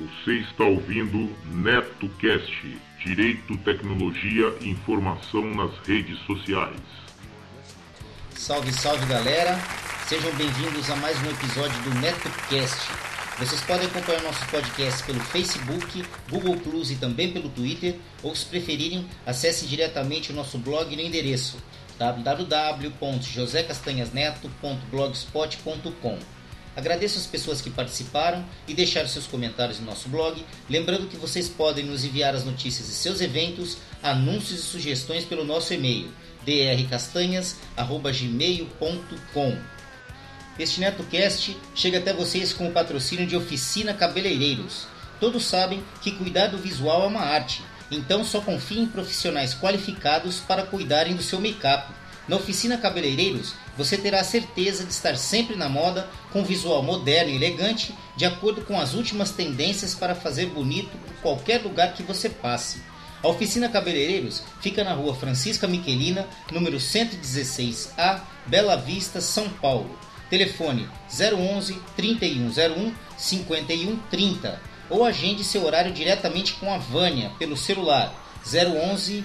Você está ouvindo NetoCast, Direito, Tecnologia e Informação nas redes sociais. Salve, salve galera! Sejam bem-vindos a mais um episódio do NetoCast. Vocês podem acompanhar nossos podcasts pelo Facebook, Google Plus e também pelo Twitter, ou se preferirem, acesse diretamente o nosso blog no endereço www.josecastanhasneto.blogspot.com. Agradeço as pessoas que participaram e deixaram seus comentários no nosso blog, lembrando que vocês podem nos enviar as notícias de seus eventos, anúncios e sugestões pelo nosso e-mail drcastanhas@gmail.com. Este NetoCast chega até vocês com o patrocínio de Oficina Cabeleireiros. Todos sabem que cuidar do visual é uma arte, então só confie em profissionais qualificados para cuidarem do seu make-up. Na Oficina Cabeleireiros, você terá a certeza de estar sempre na moda, com visual moderno e elegante, de acordo com as últimas tendências para fazer bonito por qualquer lugar que você passe. A Oficina Cabeleireiros fica na rua Francisca Miquelina, número 116A, Bela Vista, São Paulo. Telefone 011 3101 5130 ou agende seu horário diretamente com a Vânia pelo celular 011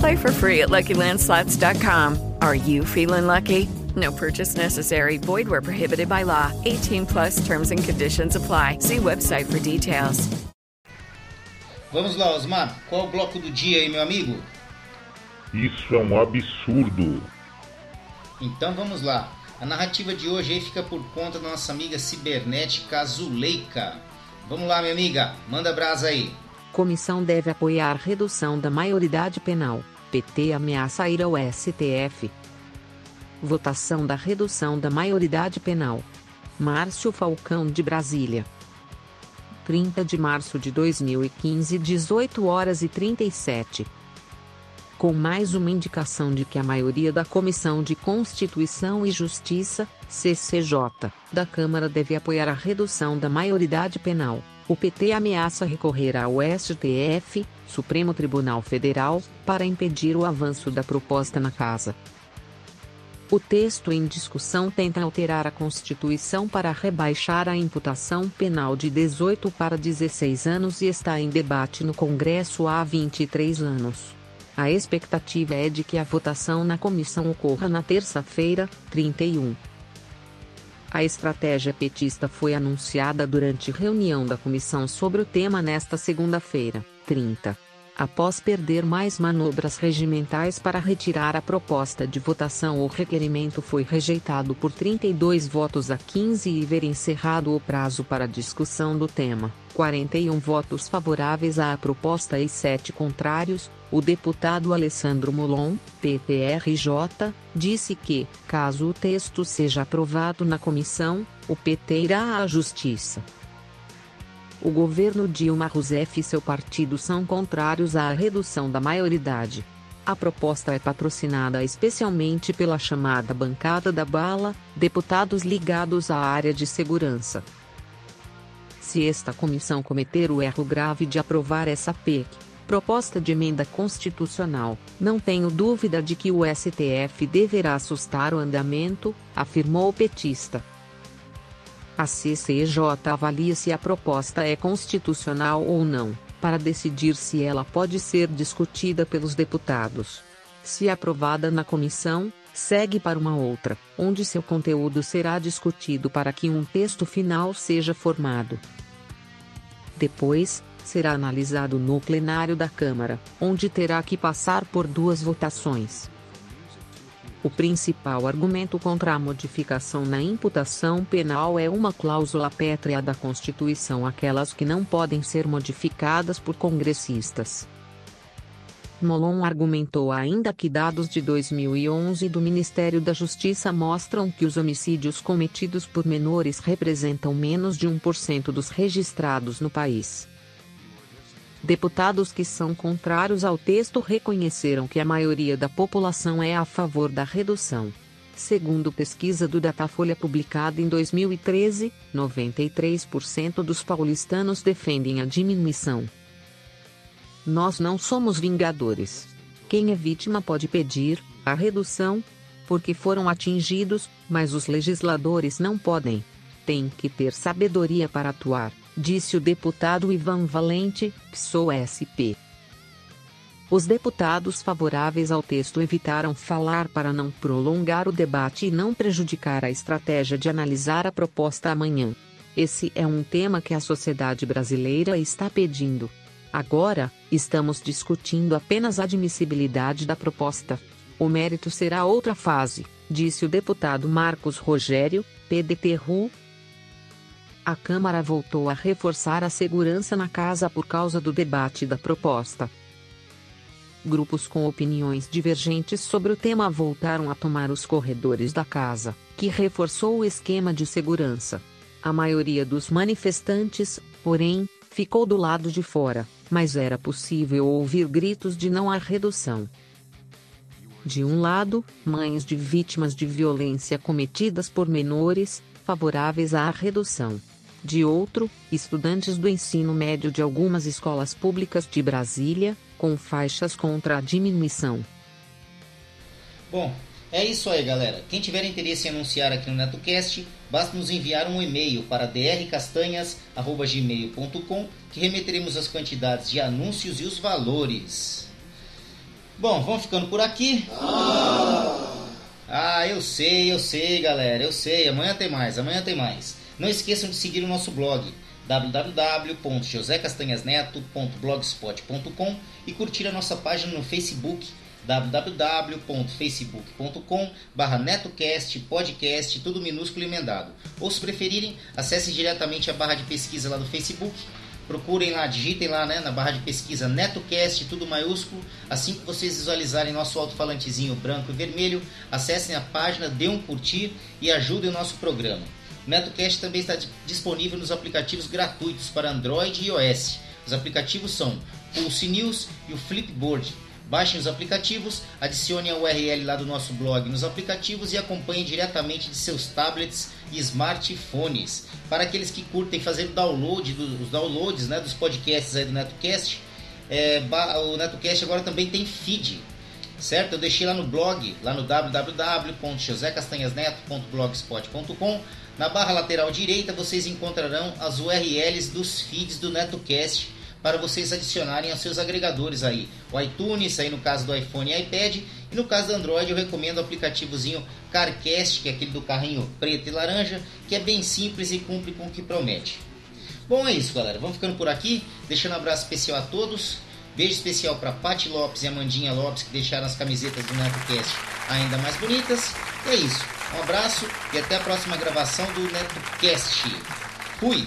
Play for free at LuckyLandSlots.com. Are you feeling lucky? No purchase necessary. Void where prohibited by law. 18 plus terms and conditions apply. See website for details. Vamos lá, Osmar. Qual é o bloco do dia aí, meu amigo? Isso é um absurdo. Então vamos lá. A narrativa de hoje aí fica por conta da nossa amiga cibernética Zuleika. Vamos lá, minha amiga. Manda brasa aí. Comissão deve apoiar redução da maioridade penal. PT ameaça ir ao STF. Votação da redução da maioridade penal. Márcio Falcão de Brasília. 30 de março de 2015, 18 horas e 37. Com mais uma indicação de que a maioria da Comissão de Constituição e Justiça, CCJ, da Câmara deve apoiar a redução da maioridade penal, o PT ameaça recorrer ao STF, Supremo Tribunal Federal, para impedir o avanço da proposta na Casa. O texto em discussão tenta alterar a Constituição para rebaixar a imputação penal de 18 para 16 anos e está em debate no Congresso há 23 anos. A expectativa é de que a votação na comissão ocorra na terça-feira, 31. A estratégia petista foi anunciada durante reunião da comissão sobre o tema nesta segunda-feira, 30 após perder mais manobras regimentais para retirar a proposta de votação o requerimento foi rejeitado por 32 votos a 15 e ver encerrado o prazo para discussão do tema, 41 votos favoráveis à proposta e 7 contrários, o deputado Alessandro Molon, PPRJ, disse que, caso o texto seja aprovado na comissão, o PT irá à Justiça. O governo Dilma Rousseff e seu partido são contrários à redução da maioridade. A proposta é patrocinada especialmente pela chamada bancada da bala, deputados ligados à área de segurança. Se esta comissão cometer o erro grave de aprovar essa PEC, proposta de emenda constitucional, não tenho dúvida de que o STF deverá assustar o andamento, afirmou o petista. A CCJ avalia se a proposta é constitucional ou não, para decidir se ela pode ser discutida pelos deputados. Se aprovada na comissão, segue para uma outra, onde seu conteúdo será discutido para que um texto final seja formado. Depois, será analisado no plenário da Câmara, onde terá que passar por duas votações. O principal argumento contra a modificação na imputação penal é uma cláusula pétrea da Constituição, aquelas que não podem ser modificadas por congressistas. Molon argumentou ainda que dados de 2011 do Ministério da Justiça mostram que os homicídios cometidos por menores representam menos de 1% dos registrados no país. Deputados que são contrários ao texto reconheceram que a maioria da população é a favor da redução. Segundo pesquisa do Datafolha publicada em 2013, 93% dos paulistanos defendem a diminuição. Nós não somos vingadores. Quem é vítima pode pedir a redução, porque foram atingidos, mas os legisladores não podem. Tem que ter sabedoria para atuar disse o deputado Ivan Valente, PSOL-SP. Os deputados favoráveis ao texto evitaram falar para não prolongar o debate e não prejudicar a estratégia de analisar a proposta amanhã. Esse é um tema que a sociedade brasileira está pedindo. Agora, estamos discutindo apenas a admissibilidade da proposta. O mérito será outra fase, disse o deputado Marcos Rogério, PDT-RU, a Câmara voltou a reforçar a segurança na casa por causa do debate da proposta. Grupos com opiniões divergentes sobre o tema voltaram a tomar os corredores da casa, que reforçou o esquema de segurança. A maioria dos manifestantes, porém, ficou do lado de fora, mas era possível ouvir gritos de não à redução. De um lado, mães de vítimas de violência cometidas por menores, favoráveis à redução de outro, estudantes do ensino médio de algumas escolas públicas de Brasília, com faixas contra a diminuição. Bom, é isso aí, galera. Quem tiver interesse em anunciar aqui no NetoCast, basta nos enviar um e-mail para drcastanhas.gmail.com que remeteremos as quantidades de anúncios e os valores. Bom, vamos ficando por aqui. Ah, eu sei, eu sei, galera, eu sei. Amanhã tem mais, amanhã tem mais. Não esqueçam de seguir o nosso blog www.josecastanhasneto.blogspot.com e curtir a nossa página no Facebook www.facebook.com barra netocast, podcast, tudo minúsculo e emendado. Ou se preferirem, acessem diretamente a barra de pesquisa lá do Facebook, procurem lá, digitem lá né, na barra de pesquisa NetoCast, tudo maiúsculo. Assim que vocês visualizarem nosso alto-falantezinho branco e vermelho, acessem a página, dê um curtir e ajudem o nosso programa. O NetoCast também está disponível nos aplicativos gratuitos para Android e iOS. Os aplicativos são Pulse News e o Flipboard. Baixem os aplicativos, adicione a URL lá do nosso blog nos aplicativos e acompanhem diretamente de seus tablets e smartphones. Para aqueles que curtem fazer o download, os downloads né, dos podcasts aí do NetoCast, é, o NetoCast agora também tem feed, certo? Eu deixei lá no blog, lá no www.josecastanhasneto.blogspot.com na barra lateral direita vocês encontrarão as URLs dos feeds do NetoCast para vocês adicionarem aos seus agregadores aí. O iTunes, aí no caso do iPhone e iPad, e no caso do Android eu recomendo o aplicativozinho CarCast, que é aquele do carrinho preto e laranja, que é bem simples e cumpre com o que promete. Bom, é isso, galera. Vamos ficando por aqui, deixando um abraço especial a todos. Beijo especial para Pati Lopes e Amandinha Lopes que deixaram as camisetas do NetoCast ainda mais bonitas. E é isso. Um abraço e até a próxima gravação do NetoCast. Fui!